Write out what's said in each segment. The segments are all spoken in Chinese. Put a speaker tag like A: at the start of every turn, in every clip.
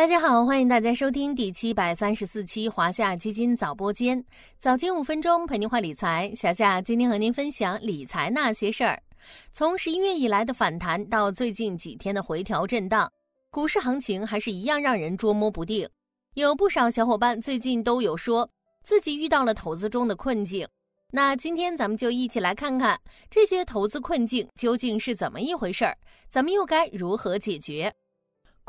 A: 大家好，欢迎大家收听第七百三十四期华夏基金早播间，早间五分钟陪您话理财。小夏今天和您分享理财那些事儿。从十一月以来的反弹到最近几天的回调震荡，股市行情还是一样让人捉摸不定。有不少小伙伴最近都有说自己遇到了投资中的困境。那今天咱们就一起来看看这些投资困境究竟是怎么一回事儿，咱们又该如何解决？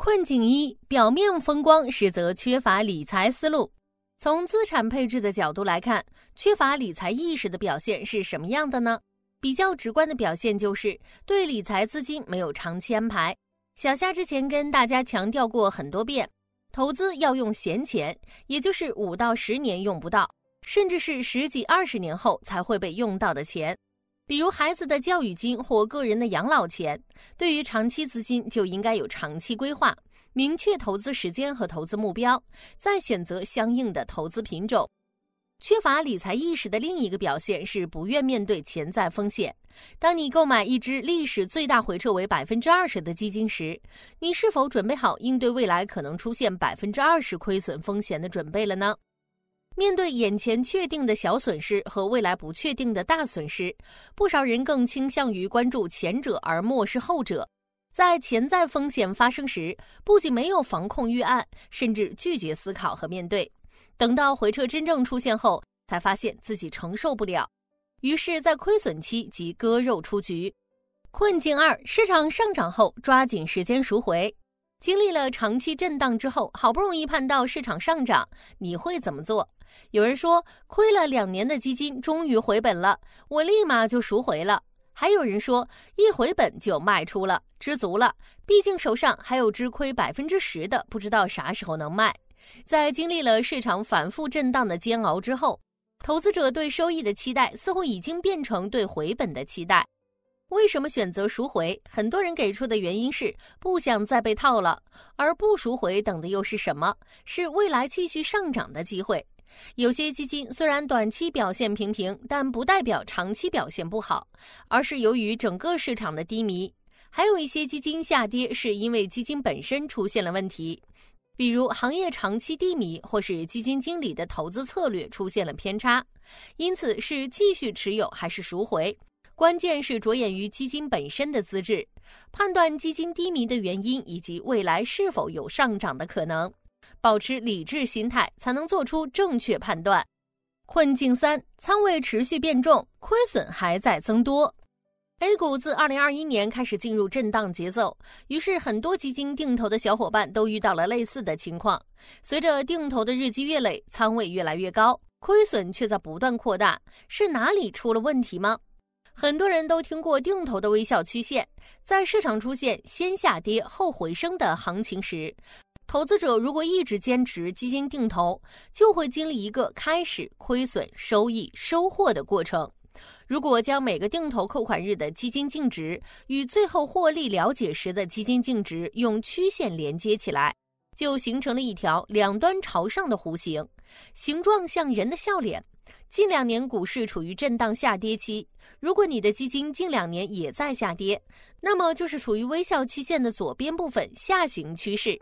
A: 困境一：表面风光，实则缺乏理财思路。从资产配置的角度来看，缺乏理财意识的表现是什么样的呢？比较直观的表现就是对理财资金没有长期安排。小夏之前跟大家强调过很多遍，投资要用闲钱，也就是五到十年用不到，甚至是十几二十年后才会被用到的钱。比如孩子的教育金或个人的养老钱，对于长期资金就应该有长期规划，明确投资时间和投资目标，再选择相应的投资品种。缺乏理财意识的另一个表现是不愿面对潜在风险。当你购买一只历史最大回撤为百分之二十的基金时，你是否准备好应对未来可能出现百分之二十亏损风险的准备了呢？面对眼前确定的小损失和未来不确定的大损失，不少人更倾向于关注前者而漠视后者。在潜在风险发生时，不仅没有防控预案，甚至拒绝思考和面对。等到回撤真正出现后，才发现自己承受不了，于是，在亏损期即割肉出局。困境二：市场上涨后，抓紧时间赎回。经历了长期震荡之后，好不容易盼到市场上涨，你会怎么做？有人说，亏了两年的基金终于回本了，我立马就赎回了。还有人说，一回本就卖出了，知足了，毕竟手上还有只亏百分之十的，不知道啥时候能卖。在经历了市场反复震荡的煎熬之后，投资者对收益的期待似乎已经变成对回本的期待。为什么选择赎回？很多人给出的原因是不想再被套了，而不赎回等的又是什么？是未来继续上涨的机会。有些基金虽然短期表现平平，但不代表长期表现不好，而是由于整个市场的低迷。还有一些基金下跌是因为基金本身出现了问题，比如行业长期低迷，或是基金经理的投资策略出现了偏差。因此是继续持有还是赎回？关键是着眼于基金本身的资质，判断基金低迷的原因以及未来是否有上涨的可能，保持理智心态才能做出正确判断。困境三：仓位持续变重，亏损还在增多。A 股自二零二一年开始进入震荡节奏，于是很多基金定投的小伙伴都遇到了类似的情况。随着定投的日积月累，仓位越来越高，亏损却在不断扩大，是哪里出了问题吗？很多人都听过定投的微笑曲线，在市场出现先下跌后回升的行情时，投资者如果一直坚持基金定投，就会经历一个开始亏损、收益、收获的过程。如果将每个定投扣款日的基金净值与最后获利了解时的基金净值用曲线连接起来，就形成了一条两端朝上的弧形，形状像人的笑脸。近两年股市处于震荡下跌期，如果你的基金近两年也在下跌，那么就是处于微笑曲线的左边部分下行趋势，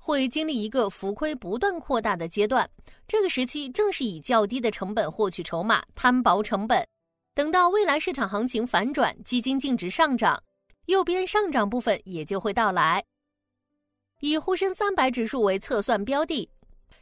A: 会经历一个浮亏不断扩大的阶段。这个时期正是以较低的成本获取筹码，摊薄成本。等到未来市场行情反转，基金净值上涨，右边上涨部分也就会到来。以沪深三百指数为测算标的，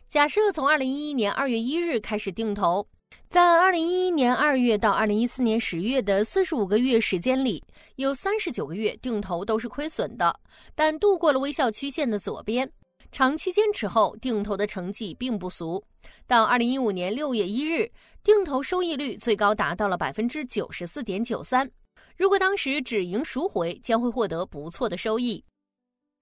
A: 假设从二零一一年二月一日开始定投。在二零一一年二月到二零一四年十月的四十五个月时间里，有三十九个月定投都是亏损的，但度过了微笑曲线的左边。长期坚持后，定投的成绩并不俗。到二零一五年六月一日，定投收益率最高达到了百分之九十四点九三。如果当时止盈赎回，将会获得不错的收益。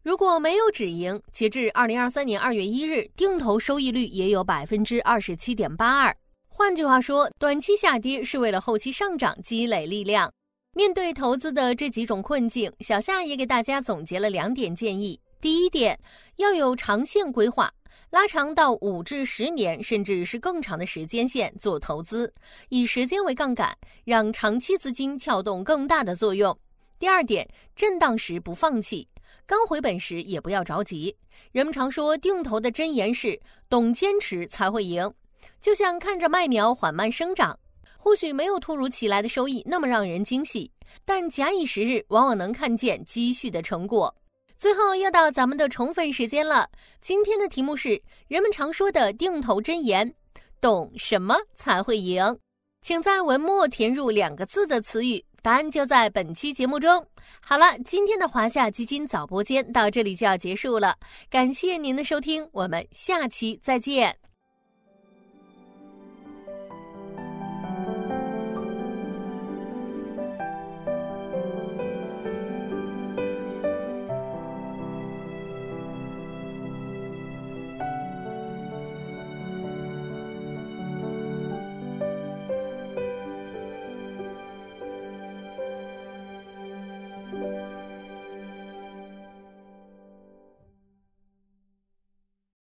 A: 如果没有止盈，截至二零二三年二月一日，定投收益率也有百分之二十七点八二。换句话说，短期下跌是为了后期上涨积累力量。面对投资的这几种困境，小夏也给大家总结了两点建议。第一点，要有长线规划，拉长到五至十年，甚至是更长的时间线做投资，以时间为杠杆，让长期资金撬动更大的作用。第二点，震荡时不放弃，刚回本时也不要着急。人们常说定投的真言是懂坚持才会赢，就像看着麦苗缓慢生长，或许没有突如其来的收益那么让人惊喜，但假以时日，往往能看见积蓄的成果。最后又到咱们的宠粉时间了，今天的题目是人们常说的定投真言，懂什么才会赢？请在文末填入两个字的词语，答案就在本期节目中。好了，今天的华夏基金早播间到这里就要结束了，感谢您的收听，我们下期再见。